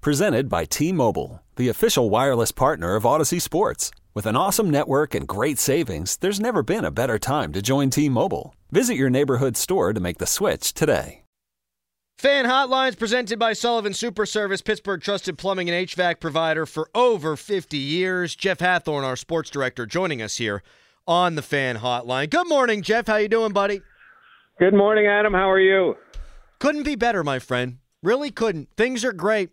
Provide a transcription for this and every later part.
Presented by T Mobile, the official wireless partner of Odyssey Sports. With an awesome network and great savings, there's never been a better time to join T Mobile. Visit your neighborhood store to make the switch today. Fan Hotlines presented by Sullivan Super Service, Pittsburgh trusted plumbing and HVAC provider for over 50 years. Jeff Hathhorn, our sports director, joining us here on the Fan Hotline. Good morning, Jeff. How you doing, buddy? Good morning, Adam. How are you? Couldn't be better, my friend. Really couldn't. Things are great.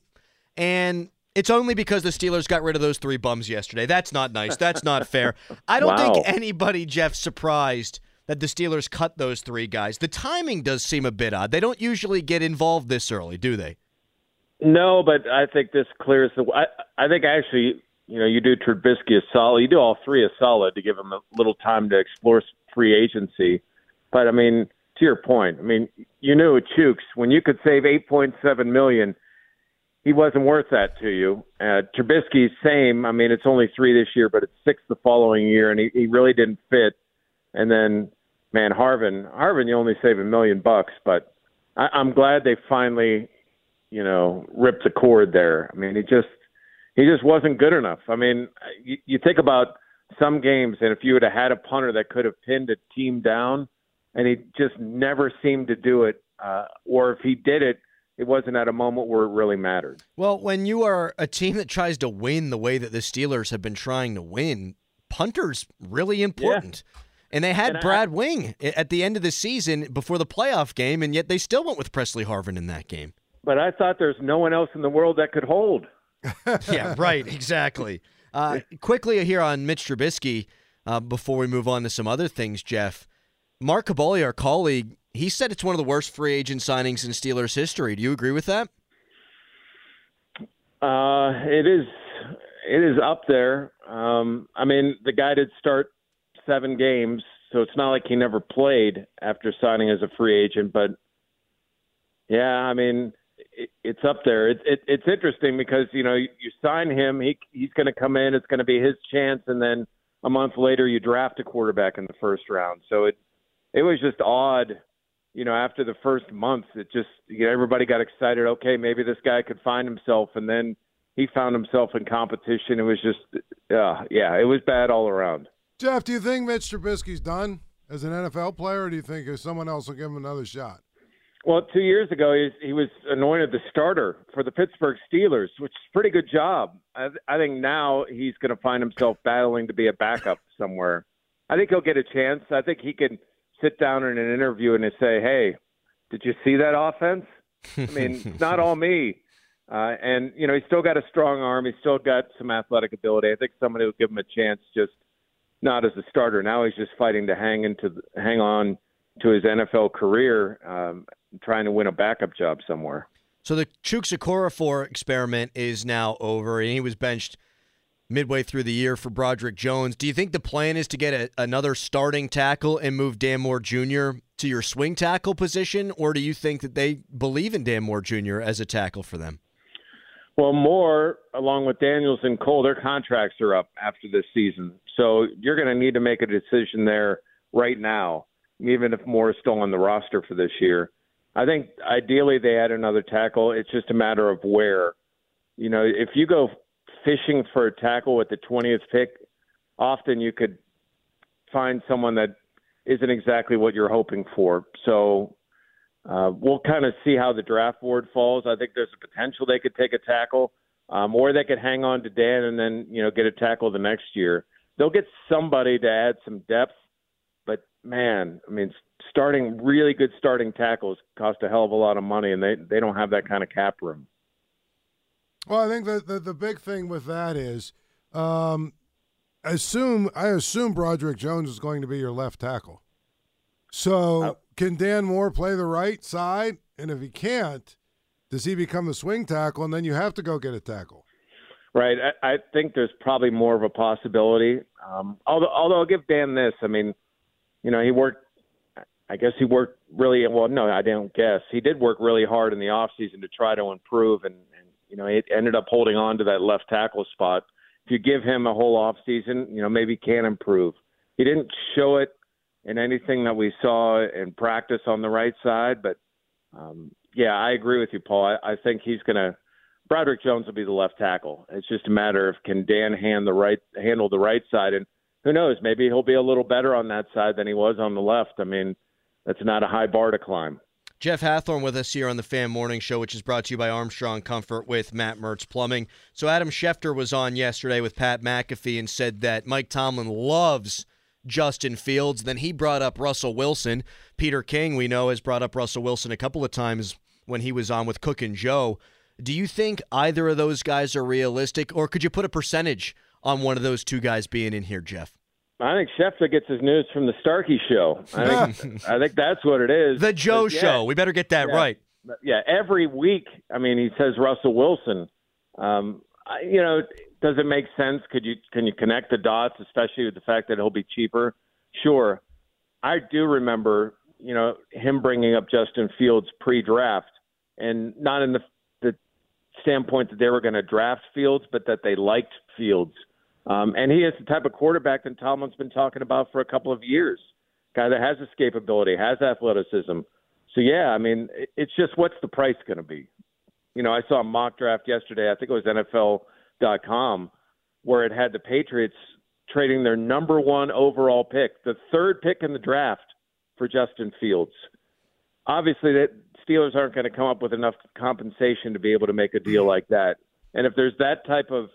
And it's only because the Steelers got rid of those three bums yesterday. That's not nice. That's not fair. I don't Wow. think anybody, Jeff, surprised that the Steelers cut those three guys. The timing does seem a bit odd. They don't usually get involved this early, do they? No, but I think this clears the. I, I think actually, you know, you do Trubisky a solid. You do all three a solid to give them a little time to explore free agency. But I mean, to your point, I mean, you knew Chuks when you could save eight point seven million, he wasn't worth that to you. Uh, Trubisky, same. I mean, it's only three this year, but it's six the following year, and he, he really didn't fit. And then, man, Harvin, Harvin, you only save a million bucks, but I, I'm glad they finally, you know, ripped the cord there. I mean, he just he just wasn't good enough. I mean, you, you think about some games, and if you would have had a punter that could have pinned a team down, and he just never seemed to do it, uh, or if he did it, it wasn't at a moment where it really mattered. Well, when you are a team that tries to win the way that the Steelers have been trying to win, punter's really important. And they had And I- Brad Wing at the end of the season before the playoff game, and yet they still went with Pressley Harvin in that game. But I thought there's no one else in the world that could hold. yeah, right, exactly. Uh, quickly here on Mitch Trubisky, uh, before we move on to some other things, Jeff. Mark Caboli, our colleague, he said it's one of the worst free agent signings in Steelers history. Do you agree with that? Uh, it is it is up there. Um, I mean, the guy did start seven games, so it's not like he never played after signing as a free agent. But yeah, I mean, it, it's up there. It, it, it's interesting because you know you, you sign him, he he's going to come in. It's going to be his chance, and then a month later you draft a quarterback in the first round. So it it was just odd you know, after the first month, it just you know, everybody got excited. Okay, maybe this guy could find himself, and then he found himself in competition. It was just, uh, yeah, it was bad all around. Jeff, do you think Mitch Trubisky's done as an NFL player, or do you think someone else will give him another shot? Well, two years ago, he, he was anointed the starter for the Pittsburgh Steelers, which is a pretty good job. I, I think now he's going to find himself battling to be a backup somewhere. I think he'll get a chance. I think he can sit down in an interview and say, "Hey, did you see that offense? I mean, it's not all me." Uh, and you know, he's still got a strong arm. He's still got some athletic ability. I think somebody will give him a chance, just not as a starter. Now he's just fighting to hang into, the, hang on to his NFL career, um, trying to win a backup job somewhere. So the Chuksa Okorafor experiment is now over, and he was benched midway through the year for Broderick Jones. Do you think the plan is to get a, another starting tackle and move Dan Moore Jr. to your swing tackle position, or do you think that they believe in Dan Moore Jr. as a tackle for them? Well, Moore, along with Daniels and Cole, their contracts are up after this season. So you're going to need to make a decision there right now, even if Moore is still on the roster for this year. I think ideally they add another tackle. It's just a matter of where. You know, if you go fishing for a tackle with the 20th pick, often you could find someone that isn't exactly what you're hoping for. So uh, we'll kind of see how the draft board falls. I think there's a potential they could take a tackle, um, or they could hang on to Dan and then you know get a tackle the next year. They'll get somebody to add some depth, but man, I mean, starting really good starting tackles cost a hell of a lot of money, and they they don't have that kind of cap room. Well, I think that the, the big thing with that is, um, assume I assume Broderick Jones is going to be your left tackle. So Uh, can Dan Moore play the right side? And if he can't, does he become the swing tackle, and then you have to go get a tackle? Right. I, I think there's probably more of a possibility. Um, although, although I'll give Dan this. I mean, you know, he worked. I guess he worked really well. No, I don't guess he did work really hard in the off season to try to improve, and, and you know, he ended up holding on to that left tackle spot. If you give him a whole off season, you know, maybe can improve. He didn't show it in anything that we saw in practice on the right side, but um, yeah, I agree with you, Paul. I, I think he's going to. Broderick Jones will be the left tackle. It's just a matter of can Dan hand the right handle the right side, and who knows, maybe he'll be a little better on that side than he was on the left. I mean, that's not a high bar to climb. Jeff Hathhorn with us here on the Fan Morning Show, which is brought to you by Armstrong Comfort with Matt Mertz Plumbing. So Adam Schefter was on yesterday with Pat McAfee and said that Mike Tomlin loves Justin Fields. Then he brought up Russell Wilson. Peter King, we know, has brought up Russell Wilson a couple of times when he was on with Cook and Joe. Do you think either of those guys are realistic, or could you put a percentage on one of those two guys being in here, Jeff? I think Schefter gets his news from the Starkey show. I think, I think that's what it is. The Joe yeah, show. We better get that yeah, right. Yeah, every week. I mean, he says Russell Wilson. Um, I, you know, does it make sense? Could you can you connect the dots, especially with the fact that he'll be cheaper? Sure. I do remember, you know, him bringing up Justin Fields pre-draft, and not in the the standpoint that they were going to draft Fields, but that they liked Fields. Um, and he is the type of quarterback that Tomlin's been talking about for a couple of years. Guy that has escapability, has athleticism. So yeah, I mean, it's just what's the price going to be? You know, I saw a mock draft yesterday. I think it was NFL.com, where it had the Patriots trading their number one overall pick, the third pick in the draft, for Justin Fields. Obviously, that Steelers aren't going to come up with enough compensation to be able to make a deal like that. And if there's that type of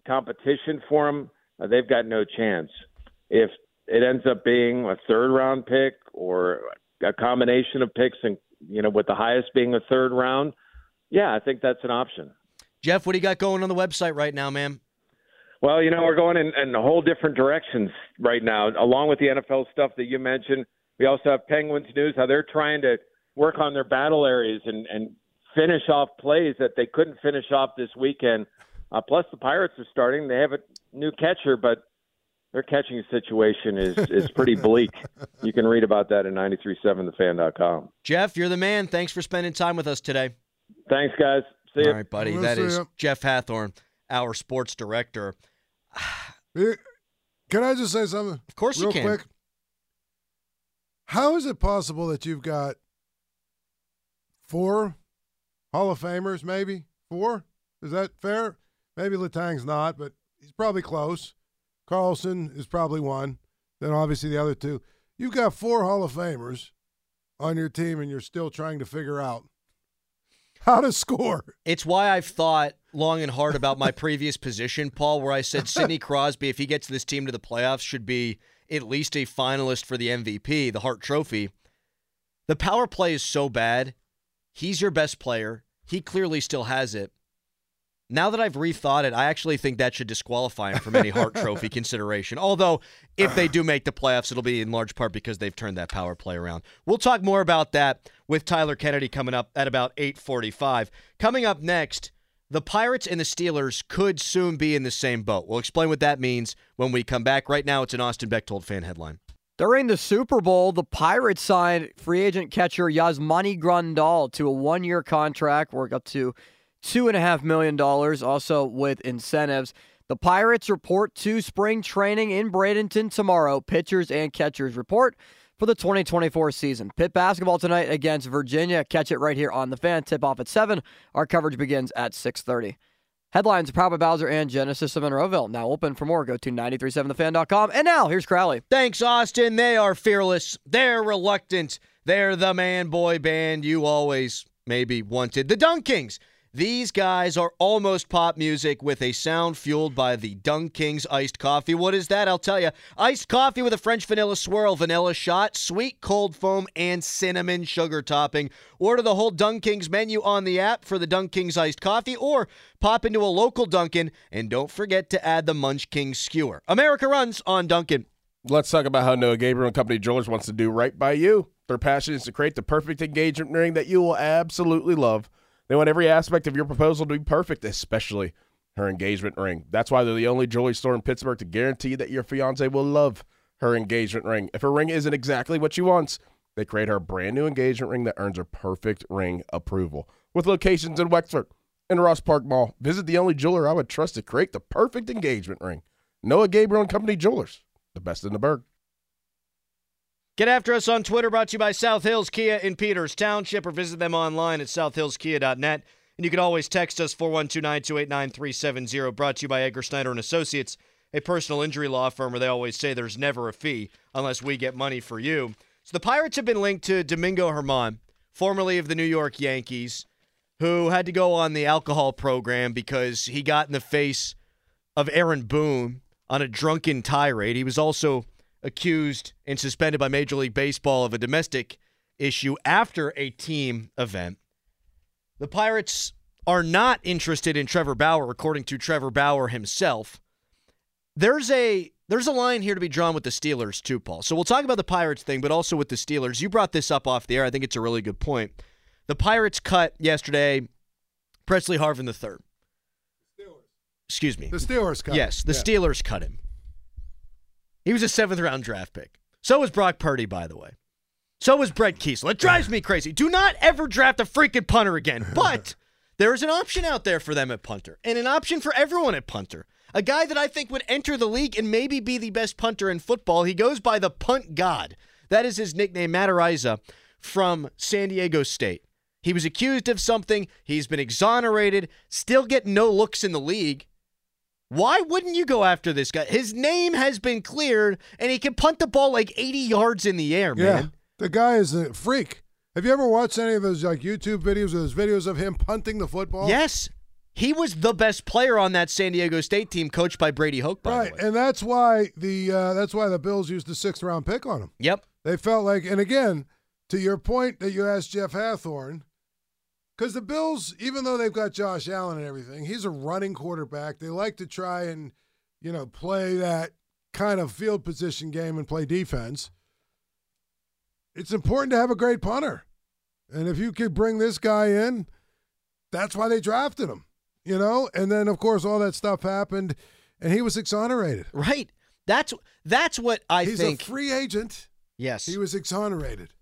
competition for them, uh, they've got no chance. If it ends up being a third round pick or a combination of picks, and you know, with the highest being a third round, yeah, I think that's an option. Jeff, what do you got going on the website right now, man? Well, you know, we're going in, in a whole different directions right now, along with the NFL stuff that you mentioned. We also have Penguins news, how they're trying to work on their battle areas and, and finish off plays that they couldn't finish off this weekend. Uh, plus, the Pirates are starting. They have a new catcher, but their catching situation is is pretty bleak. You can read about that at 937thefan.com. Jeff, you're the man. Thanks for spending time with us today. Thanks, guys. See you. All right, buddy. We'll That see. Jeff Hathhorn, our sports director. Can I just say something? Of course real you can. quick? How is it possible that you've got four Hall of Famers, maybe four? Is that fair? Maybe Letang's not, but he's probably close. Karlsson is probably one. Then obviously the other two. You've got four Hall of Famers on your team, and you're still trying to figure out how to score. It's why I've thought long and hard about my previous position, Paul, where I said Sidney Crosby, if he gets this team to the playoffs, should be at least a finalist for the MVP, the Hart Trophy. The power play is so bad. He's your best player. He clearly still has it. Now that I've rethought it, I actually think that should disqualify him from any Hart Trophy consideration. Although, if they do make the playoffs, it'll be in large part because they've turned that power play around. We'll talk more about that with Tyler Kennedy coming up at about 8:45. Coming up next, the Pirates and the Steelers could soon be in the same boat. We'll explain what that means when we come back. Right now, it's an Austin Bechtold fan headline. During the Super Bowl, the Pirates signed free agent catcher Yasmani Grandal to a one year contract, work up to $2.5 million, also with incentives. The Pirates report to spring training in Bradenton tomorrow. Pitchers and catchers report for the 2024 season. Pitt basketball tonight against Virginia. Catch it right here on the fan. Tip off at 7. Our coverage begins at 6.30. Headlines, Proud Bowser and Genesis of Monroeville. Now open for more. Go to 937thefan.com. And now, here's Crowley. Thanks, Austin. They are fearless. They're reluctant. They're the man boy band you always maybe wanted. The DunKings. These guys are almost pop music with a sound fueled by the DunKings iced coffee. What is that? I'll tell you. Iced coffee with a French vanilla swirl, vanilla shot, sweet cold foam, and cinnamon sugar topping. Order the whole DunKings menu on the app for the DunKings iced coffee or pop into a local Dunkin' and don't forget to add the Munch King skewer. America runs on Dunkin'. Let's talk about how Noah Gabriel and Company Jewelers wants to do right by you. Their passion is to create the perfect engagement ring that you will absolutely love. They want every aspect of your proposal to be perfect, especially her engagement ring. That's why they're the only jewelry store in Pittsburgh to guarantee that your fiance will love her engagement ring. If her ring isn't exactly what she wants, they create her brand new engagement ring that earns her perfect ring approval. With locations in Wexford and Ross Park Mall, visit the only jeweler I would trust to create the perfect engagement ring. Noah Gabriel and Company Jewelers, the best in the burg. Get after us on Twitter, brought to you by South Hills Kia in Peters Township, or visit them online at southhillskia.net. And you can always text us 412-928-9370, brought to you by Edgar Snyder and Associates, a personal injury law firm where they always say there's never a fee unless we get money for you. So the Pirates have been linked to Domingo German, formerly of the New York Yankees, who had to go on the alcohol program because he got in the face of Aaron Boone on a drunken tirade. He was also accused and suspended by Major League Baseball of a domestic issue after a team event. The Pirates are not interested in Trevor Bauer, according to Trevor Bauer himself. There's a there's a line here to be drawn with the Steelers too, Paul. So we'll talk about the Pirates thing, but also with the Steelers. You brought this up off the air. I think it's a really good point. The Pirates cut yesterday Pressley Harvin III. The Steelers. Excuse me. The Steelers cut. Yes, the Yeah. Steelers cut him. He was a seventh round draft pick. So was Brock Purdy, by the way. So was Brett Keisel. It drives me crazy. Do not ever draft a freaking punter again. But there is an option out there for them at punter, and an option for everyone at punter. A guy that I think would enter the league and maybe be the best punter in football. He goes by the punt god. That is his nickname, Matt Araiza from San Diego State. He was accused of something. He's been exonerated, still getting no looks in the league. Why wouldn't you go after this guy? His name has been cleared, and he can punt the ball like 80 yards in the air, Yeah. man. The guy is a freak. Have you ever watched any of those like YouTube videos or those videos of him punting the football? Yes. He was the best player on that San Diego State team, coached by Brady Hoke, by Right, and that's why the uh, that's why the Bills used the sixth round pick on him. Yep. They felt like, and again, to your point that you asked Jeff Hathhorn, because the Bills, even though they've got Josh Allen and everything, he's a running quarterback. They like to try and you know play that kind of field position game and play defense. It's important to have a great punter, and if you could bring this guy in, that's why they drafted him. You know, and then of course all that stuff happened, and he was exonerated. Right. That's that's what I He's think. He's a free agent. yes. He was exonerated.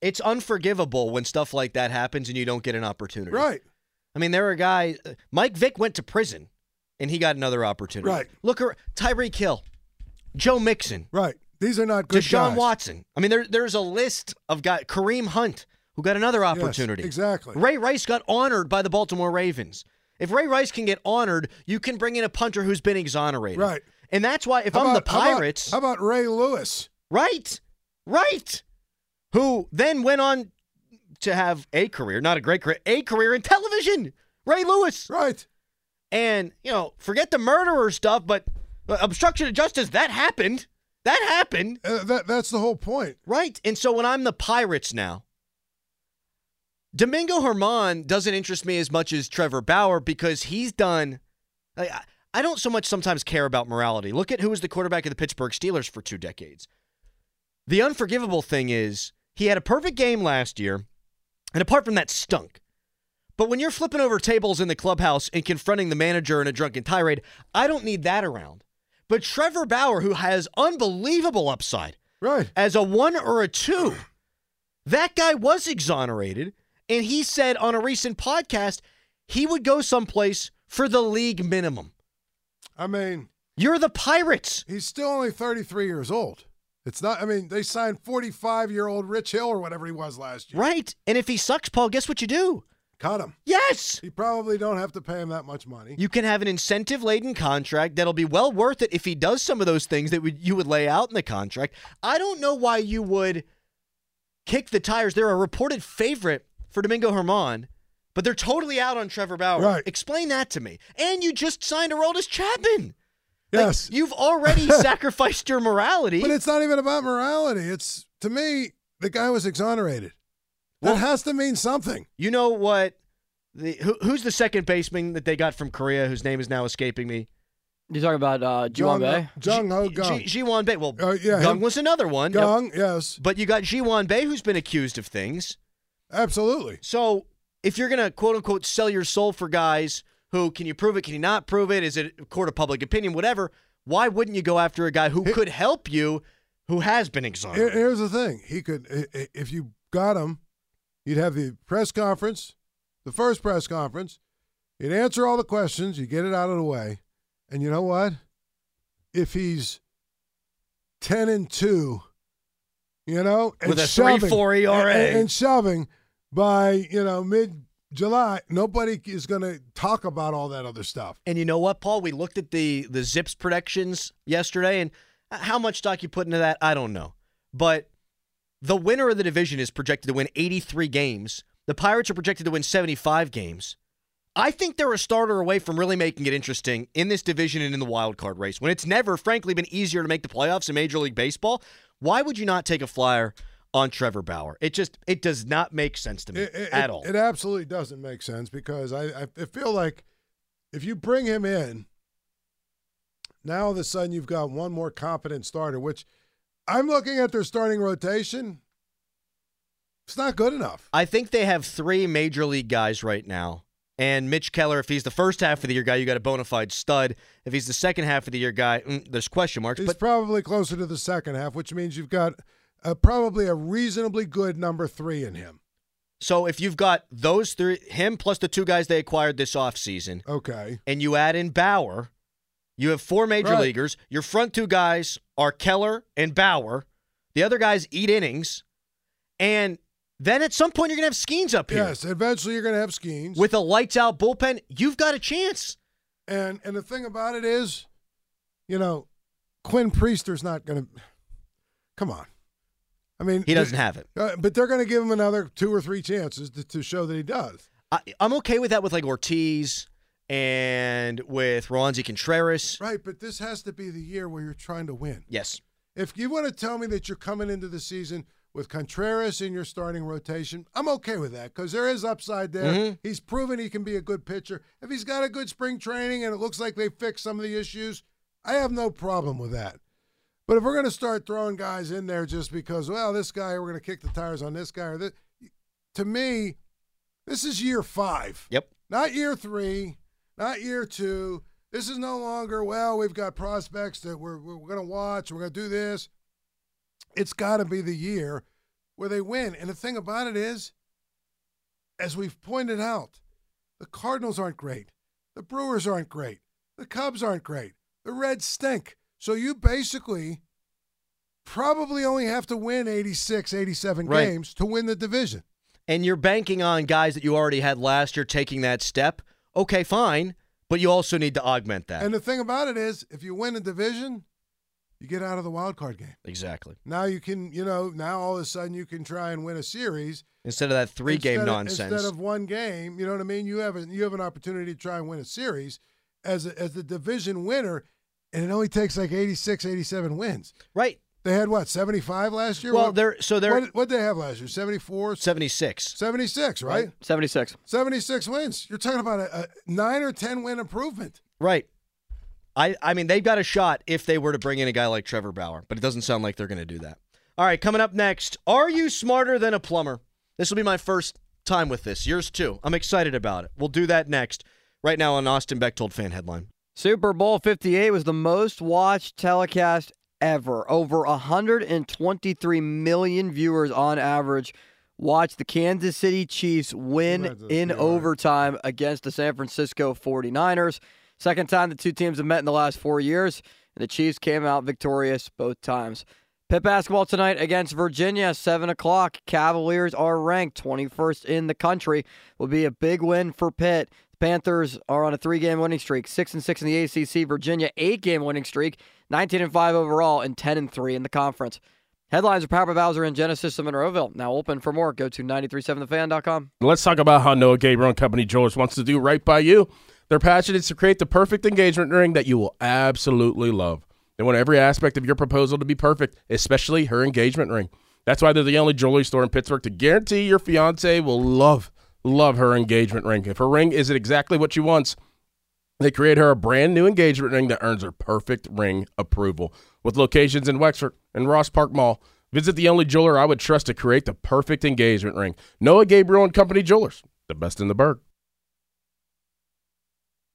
It's unforgivable when stuff like that happens and you don't get an opportunity. Right. I mean, there are guys. Uh, Mike Vick went to prison, and he got another opportunity. Right. Look, Tyreek Hill, Joe Mixon, Right. These are not good Deshaun guys. Watson. I mean, there, there's a list of guys. Kareem Hunt, who got another Yes, opportunity. exactly. Ray Rice got honored by the Baltimore Ravens. If Ray Rice can get honored, you can bring in a punter who's been exonerated. Right. And that's why, if How I'm about- the how about- Pirates, How about, Ray Lewis? right, right, who then went on to have a career, not a great career, a career in television. Ray Lewis. Right. And, you know, forget the murderer stuff, but obstruction of justice, that happened. That happened. Uh, that that's the whole point. Right. And so when I'm the Pirates now, Domingo German doesn't interest me as much as Trevor Bauer because he's done. Like, I- I don't so much sometimes care about morality. Look at who was the quarterback of the Pittsburgh Steelers for two decades. The unforgivable thing is he had a perfect game last year, and apart from that, stunk. But when you're flipping over tables in the clubhouse and confronting the manager in a drunken tirade, I don't need that around. But Trevor Bauer, who has unbelievable upside, Right. as a one or a two. That guy was exonerated, and he said on a recent podcast he would go someplace for the league minimum. I mean, You're the Pirates. he's still only 33 years old. It's not. I mean, they signed 45 year old Rich Hill or whatever he was last year. Right. And if he sucks, Paul, guess what you do? Cut him. Yes. You probably don't have to pay him that much money. You can have an incentive laden contract that'll be well worth it if he does some of those things that you would lay out in the contract. I don't know why you would kick the tires. They're a reported favorite for Domingo German, but they're totally out on Trevor Bauer. Right. Explain that to me. And you just signed a Aroldis Chapman. Like, yes. you've already sacrificed your morality. but it's not even about morality. It's to me, the guy was exonerated. That Well- has to mean something. you know what? The, who, who's the second baseman that they got from Korea whose name is now escaping me? You talking about uh, Juwan Bay? Jung Ho Ji- Gung. Ji- Jiwon Bay. Well, Uh, yeah, Gung him. was another one. Gung, yes, But you got Ji Hwan Bae who's been accused of things. absolutely. So if you're gonna quote unquote sell your soul for guys who can you prove it, can you not prove it, is it a court of public opinion, whatever, why wouldn't you go after a guy who could help you who has been exonerated? Here's the thing: he could, if you got him, you'd have the press conference, the first press conference. You'd answer all the questions. You get it out of the way, and you know what? If he's ten and two, you know, and With a shoving- 3.4 ERA. and, and shoving by you know mid July, nobody is going to talk about all that other stuff. And you know what, Paul? We looked at the the ZiPS predictions yesterday, and how much stock you put into that, I don't know. But the winner of the division is projected to win 83 games. The Pirates are projected to win 75 games. I think they're a starter away from really making it interesting in this division and in the wild card race. When it's never, frankly, been easier to make the playoffs in Major League Baseball, why would you not take a flyer on Trevor Bauer? It just it does not make sense to me It, it- at all. It absolutely doesn't make sense because I, I I feel like if you bring him in, now all of a sudden you've got one more competent starter, which I'm looking at their starting rotation. It's not good enough. I think they have three major league guys right now. And Mitch Keller, if he's the first half of the year guy, you got a bona fide stud. If he's the second half of the year guy, mm, there's question marks. He's But probably closer to the second half, which means you've got uh, probably a reasonably good number three in him. so if you've got those three, him plus the two guys they acquired this offseason, Okay. and you add in Bauer, you have four major Right. leaguers. Your front two guys are Keller and Bauer. The other guys eat innings. And then at some point, you're going to have Skenes up here. Yes, eventually you're going to have Skenes. With a lights out bullpen, you've got a chance. And and the thing about it is, you know, Quinn Priester's not going to. Come on, I mean He doesn't have it. Uh, but they're going to give him another two or three chances to, to show that he does. I, I'm okay with that with like Ortiz and with Roansy Contreras. Right, but this has to be the year where you're trying to win. Yes. If you want to tell me that you're coming into the season with Contreras in your starting rotation, I'm okay with that because there is upside there. Mhm. He's proven he can be a good pitcher. If he's got a good spring training and it looks like they fixed some of the issues, I have no problem with that. But if we're going to start throwing guys in there just because, well, this guy, we're going to kick the tires on this guy or this, to me, this is year five. Yep. Not year three, not year two. This is no longer, well, we've got prospects that we're, we're going to watch, we're going to do this. It's got to be the year where they win. And the thing about it is, as we've pointed out, the Cardinals aren't great. The Brewers aren't great. The Cubs aren't great. The Reds stink. So you basically probably only have to win 86, 87 Right. games to win the division. And you're banking on guys that you already had last year taking that step. Okay, fine. But you also need to augment that. And the thing about it is, if you win a division, you get out of the wild card game. exactly. Now you can, you know, now all of a sudden you can try and win a series Instead of that three game of- nonsense. Instead of one game, you know what I mean? You have a, you have an opportunity to try and win a series as a, as the division winner, and it only takes like 86, 87 wins. right. They had what 75 last year. Well, what, they're so they're what what did they have last year? 74, 76. 76, right? 76. 76 wins. You're talking about a, a nine or ten win improvement. Right. I, I mean, they've got a shot if they were to bring in a guy like Trevor Bauer, but it doesn't sound like they're going to do that. All right, coming up next, are you smarter than a plumber? This will be my first time with this. Yours too. I'm excited about it. We'll do that next. Right now on Austin Bechtold fan headline. Super Bowl 58 was the most watched telecast ever. Over 123 million viewers on average watched the Kansas City Chiefs win in overtime against the San Francisco 49ers. Second time the two teams have met in the last four years, and the Chiefs came out victorious both times. Pitt basketball tonight against Virginia, 7 o'clock. Cavaliers are ranked 21st in the country. Will be a big win for Pitt. The Panthers are on a three-game winning streak, 6 and 6 in the ACC. Virginia, eight-game winning streak, 19 and 5 overall, and 10 and 3 in the conference. Headlines are Power by Bowser and Genesis of Monroeville. Now open for more. Go to 937thefan.com. Let's talk about how Noah Gabriel and Company Jewelers wants to do right by you. Their passion is to create the perfect engagement ring that you will absolutely love. They want every aspect of your proposal to be perfect, especially her engagement ring. That's why they're the only jewelry store in Pittsburgh to guarantee your fiance will love, love her engagement ring. If her ring isn't exactly what she wants, they create her a brand new engagement ring that earns her perfect ring approval. With locations in Wexford and Ross Park Mall, visit the only jeweler I would trust to create the perfect engagement ring. Noah Gabriel and Company Jewelers. The best in the burg.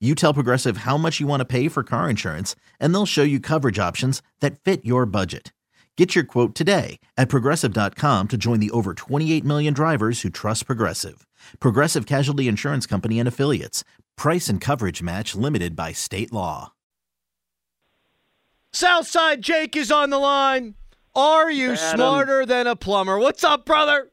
You tell Progressive how much you want to pay for car insurance, and they'll show you coverage options that fit your budget. Get your quote today at progressive.com to join the over 28 million drivers who trust Progressive. Progressive Casualty Insurance Company and Affiliates. Price and coverage match limited by state law. Southside Jake is on the line. Are you Adam. smarter than a plumber? What's up, brother?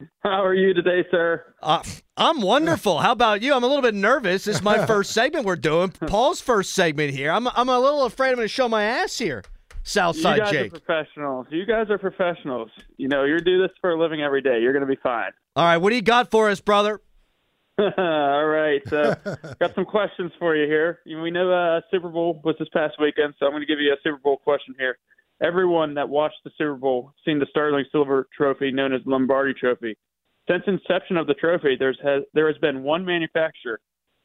How are you today, sir? Uh, I'm wonderful. How about you? I'm a little bit nervous. This is my first segment we're doing. Paul's first segment here. I'm I'm a little afraid I'm going to show my ass here. Southside Jake. you guys Jake. are professionals. You guys are professionals. You know, you do this for a living every day. You're going to be fine. All right, what do you got for us, brother? All right. So, got some questions for you here. We know uh, Super Bowl was this past weekend, so I'm going to give you a Super Bowl question here. Everyone that watched the Super Bowl seen the Sterling Silver Trophy, known as Lombardi Trophy. Since inception of the trophy, there's has there has been one manufacturer.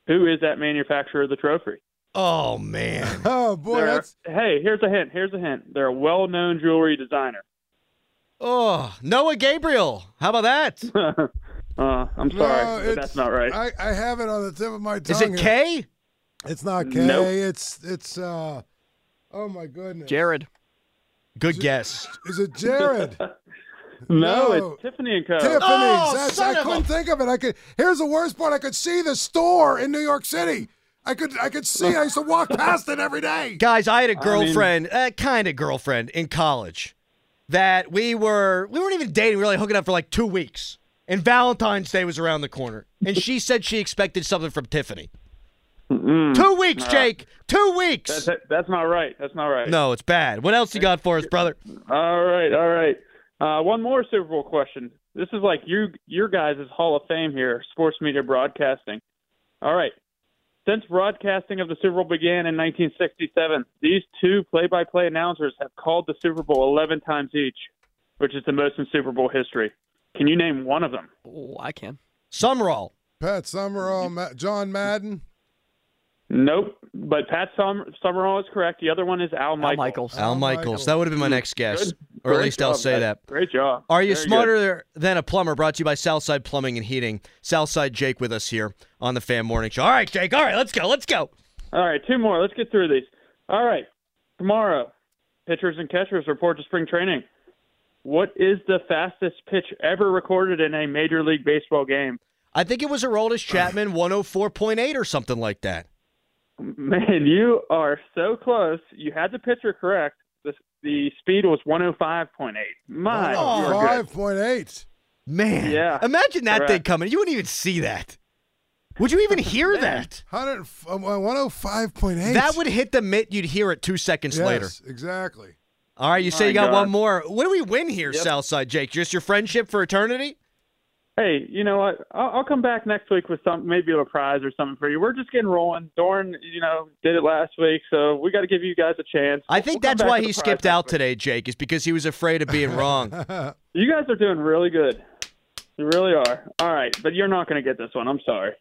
Who is that manufacturer of the trophy? Oh man. Oh boy, They're- that's hey, here's a hint. Here's a hint. They're a well-known jewelry designer. Oh, Noah Gabriel. How about that? uh, I'm no, sorry, but it's- that's not right. I, I have it on the tip of my tongue. Is it here. K? It's not K. Nope. It's it's uh. Oh my goodness. Jared. Good guess. Is it Jared? no, no. it's Tiffany and Co. Tiffany's. Oh, That's, son I of a- couldn't think of it. I could. Here's the worst part. I could see the store in New York City. I could. I could see. I used to walk past it every day. Guys, I had a mean- girlfriend, a kind of girlfriend in college that we were we weren't even dating, we were like hooking up for like 2 weeks. And Valentine's Day was around the corner. And she said she expected something from Tiffany. Two weeks, Jake. Two weeks. That's that's not right. That's not right. No, it's bad. What else you got for us, brother? All right, all right. Uh, one more Super Bowl question. This is like you, your guys' Hall of Fame here, sports media broadcasting. All right. Since broadcasting of the Super Bowl began in 1967, these two play-by-play announcers have called the Super Bowl 11 times each, which is the most in Super Bowl history. Can you name one of them? Oh, I can. Summerall. Pat Summerall, Ma- John Madden. Nope. But Pat Summer, Summerall is correct. The other one is Al, Michaels. Al Michaels. Michaels. Al Al Michaels. Michaels. That would have been my next guess. Good. Or at Great least I'll job, say guys. that. Great job. Are you Very good. smarter than a plumber? Brought to you by Southside Plumbing and Heating. Southside Jake with us here on the Fan Morning Show. All right, Jake. All right, let's go. Let's go. All right, two more. Let's get through these. All right, tomorrow, pitchers and catchers report to spring training. What is the fastest pitch ever recorded in a Major League Baseball game? I think it was Aroldis Chapman 104.8 or something like that. Man, you are so close. You had the pitcher correct. The, the speed was 105.8. My, Oh, you are good. Oh five point eight. Man. Yeah, Imagine that thing coming. You wouldn't even see that. Would you even hear that? Um, uh, 105.8. That would hit the mitt. You'd hear it two seconds yes, later. Exactly. All right, you say My you got God. one more. What do we win here, Yep. Southside Jake? Just your friendship for eternity? Hey, you know what? I'll, I'll come back next week with some, maybe a prize or something for you. We're just getting rolling. Dorn, you know, did it last week, so we got to give you guys a chance. I think We'll that's why he skipped out week. today, Jake, is because he was afraid of being wrong. You guys are doing really good. You really are. All right, but you're not going to get this one. I'm sorry.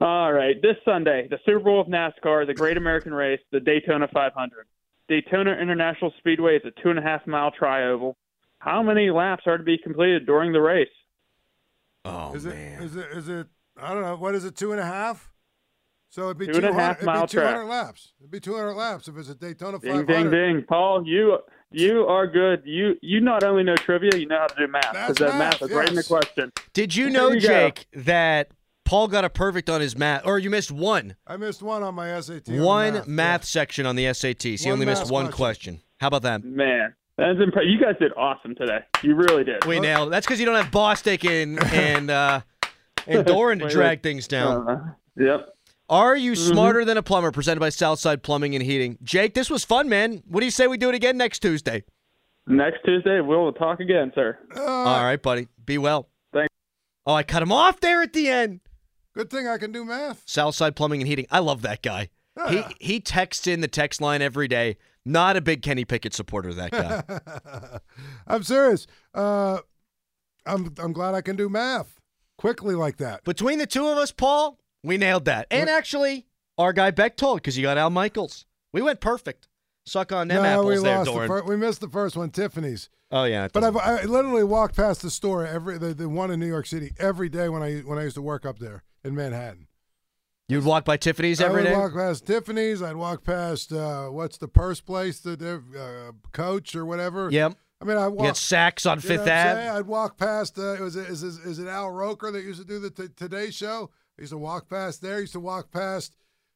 All right, this Sunday, the Super Bowl of NASCAR, the Great American Race, the Daytona 500. Daytona International Speedway is a two and a half mile tri oval. How many laps are to be completed during the race? Oh is man. it is it is it I don't know what is it two and a half? So it'd be Two and a 200 it'd be 200 track. laps. It'd be 200 laps if it's a Daytona Ding 500. ding ding, Paul. You you are good. You you not only know trivia, you know how to do math That's because that math, math is right in the question. Did you know, you go. Jake, that Paul got a perfect on his math, or you missed one? I missed one on my SAT. on One math, math, yeah. section on the SATs. He One only missed one question. question. How about that? Man, that's impressive. You guys did awesome today. You really did. We nailed it. That's because you don't have Bostic and and uh, and Dorin to drag things down. Uh, yep. Are you Mm-hmm. smarter than a plumber? Presented by Southside Plumbing and Heating. Jake, this was fun, man. What do you say we do it again next Tuesday? Next Tuesday we'll talk again, sir. All right, buddy. Be well. Thanks. Oh, I cut him off there at the end. Good thing I can do math. Southside Plumbing and Heating. I love that guy. He he texts in the text line every day. Not a big Kenny Pickett supporter, that guy. I'm serious. Uh, I'm I'm glad I can do math quickly like that. Between the two of us, Paul, we nailed that. And actually, our guy Beck told because you got Al Michaels. We went perfect. Suck on them no, apples we there, lost. The fir- we missed the first one, Tiffany's. oh yeah, But I've, I literally walked past the store every the, the one in New York City every day when I when I used to work up there in Manhattan. You'd walk by Tiffany's every day. I would walk past Tiffany's. I'd walk past uh, what's the purse place that uh, Coach or whatever. Yep. I mean, I walk. get sacks on you know Fifth Ave. I'd walk past. Uh, it was is, is is it Al Roker that used to do the t- Today Show? I used to walk past there. I used to walk past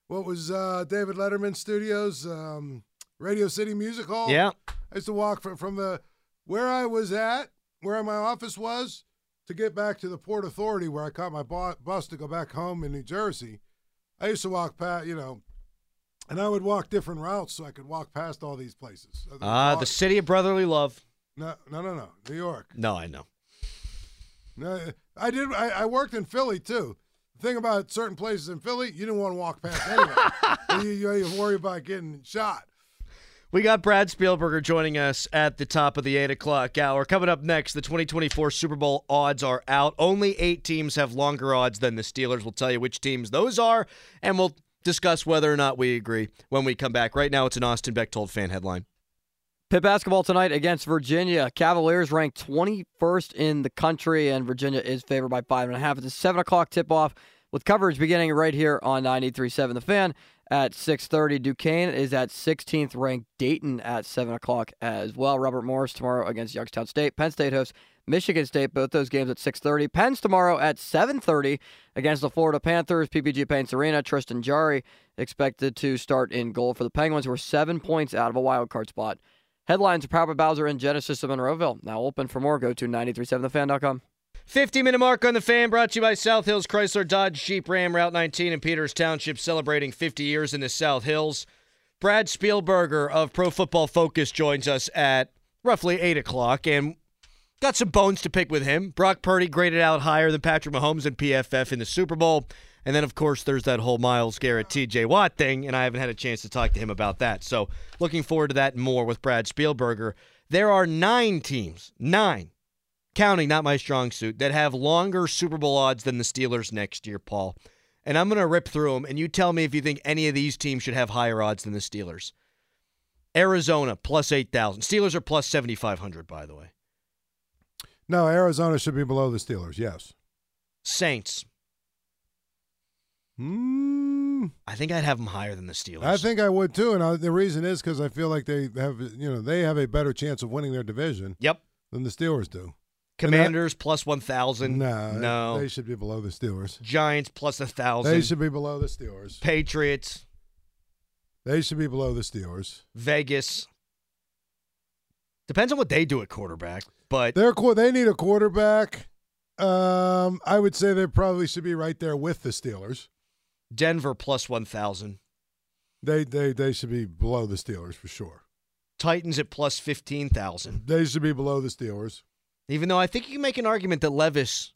what was uh, David Letterman Studios, um, Radio City Music Hall. Yeah. I used to walk from, from the where I was at, where my office was, to get back to the Port Authority where I caught my bu- bus to go back home in New Jersey. I used to walk past, you know, and I would walk different routes so I could walk past all these places. Ah, walk- the city of brotherly love. no, no, no, no, New York. No, I know. No, I did. I, I worked in Philly too. The thing about certain places in Philly, you didn't want to walk past anyway. you, you, you worry about getting shot. We got Brad Spielberger joining us at the top of the 8 o'clock hour. Coming up next, the 2024 Super Bowl odds are out. Only eight teams have longer odds than the Steelers. We'll tell you which teams those are, and we'll discuss whether or not we agree when we come back. Right now, it's an Austin Bechtold fan headline. Pitt basketball tonight against Virginia. Cavaliers ranked 21st in the country, and Virginia is favored by five and a half. It's a seven o'clock tip-off with coverage beginning right here on 93.7 The Fan at 6:30. Duquesne is at 16th ranked Dayton at seven o'clock as well. Robert Morris tomorrow against Youngstown State. Penn State hosts Michigan State. Both those games at 6:30. Penn's tomorrow at 7:30 against the Florida Panthers. PPG Paints Arena. Tristan Jarry expected to start in goal for the Penguins, who are seven points out of a wild card spot. Headlines are powered Bowser and Genesis of Monroeville. Now open for more. Go to 937thefan.com. 50 minute mark on the fan brought to you by South Hills Chrysler Dodge Jeep Ram Route 19 in Peters Township celebrating 50 years in the South Hills. Brad Spielberger of Pro Football Focus joins us at roughly 8 o'clock and got some bones to pick with him. Brock Purdy graded out higher than Patrick Mahomes and PFF in the Super Bowl. And then, of course, there's that whole Myles Garrett TJ Watt thing, and I haven't had a chance to talk to him about that. So, looking forward to that more with Brad Spielberger. There are nine teams, nine, counting, not my strong suit, that have longer Super Bowl odds than the Steelers next year, Paul. And I'm going to rip through them, and you tell me if you think any of these teams should have higher odds than the Steelers. Arizona, plus 8,000. Steelers are plus 7,500, by the way. No, Arizona should be below the Steelers. Yes. Saints, Hmm. I think I'd have them higher than the Steelers. I think I would too, and I, the reason is because I feel like they have, you know, they have a better chance of winning their division Yep. than the Steelers do. Commanders, plus 1,000. No, No. they should be below the Steelers. Giants, plus 1,000. They should be below the Steelers. Patriots, They should be below the Steelers. Vegas. Depends on what they do at quarterback, but They're they need a quarterback. Um, I would say they probably should be right there with the Steelers. Denver, plus 1,000. They they they should be below the Steelers for sure. Titans at plus 15,000. They should be below the Steelers. Even though I think you can make an argument that Levis,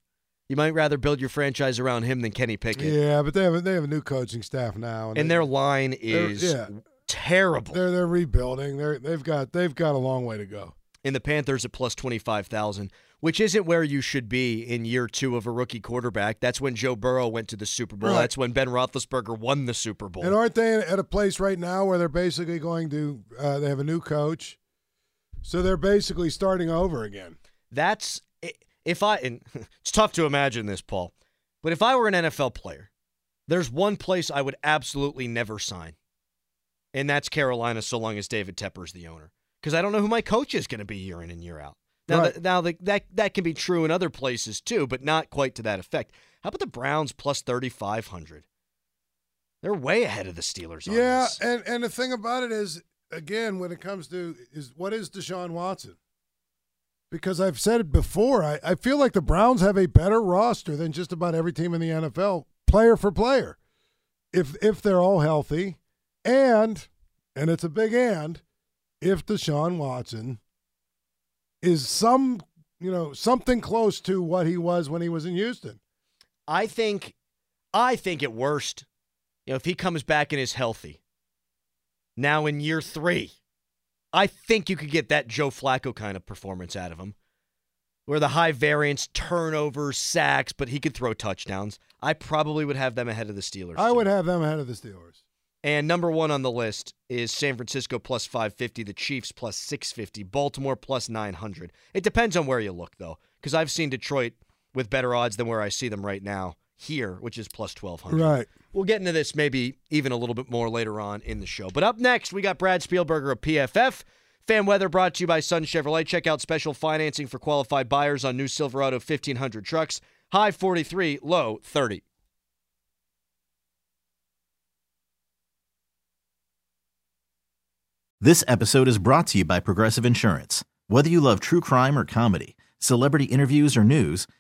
you might rather build your franchise around him than Kenny Pickett. Yeah, but they have a, they have a new coaching staff now, And they- their line is yeah. terrible. They're they're rebuilding. They're they've got they've got a long way to go. and the Panthers at plus 25,000, which isn't where you should be in year two of a rookie quarterback. That's when Joe Burrow went to the Super Bowl. Right. That's when Ben Roethlisberger won the Super Bowl. And aren't they at a place right now where they're basically going to? Uh, they have a new coach, so they're basically starting over again. That's if I and it's tough to imagine this, Paul, but if I were an NFL player, there's one place I would absolutely never sign, and that's Carolina, so long as David Tepper's the owner, because I don't know who my coach is going to be year in and year out. Now, Right. that, now the, that that can be true in other places too, but not quite to that effect. How about the Browns plus thirty five hundred? They're way ahead of the Steelers. On Yeah, and and the thing about it is, again, when it comes to is what is Deshaun Watson? Because I've said it before, I, I feel like the Browns have a better roster than just about every team in the NFL, player for player. If if they're all healthy, and and it's a big and, if Deshaun Watson is some you know something close to what he was when he was in Houston. I think, I think at worst, you know, if he comes back and is healthy, now in year three, I think you could get that Joe Flacco kind of performance out of him, where the high variance, turnovers, sacks, but he could throw touchdowns. I probably would have them ahead of the Steelers. I too. would have them ahead of the Steelers. And number one on the list is San Francisco plus 550, the Chiefs plus 650, Baltimore plus 900. It depends on where you look, though, because I've seen Detroit with better odds than where I see them right now here, which is plus 1200. Right. We'll get into this maybe even a little bit more later on in the show. But up next, we got Brad Spielberger of PFF. Fan weather brought to you by Sun Chevrolet. Check out special financing for qualified buyers on new Silverado 1500 trucks. High 43, low 30. This episode is brought to you by Progressive Insurance. Whether you love true crime or comedy, celebrity interviews or news,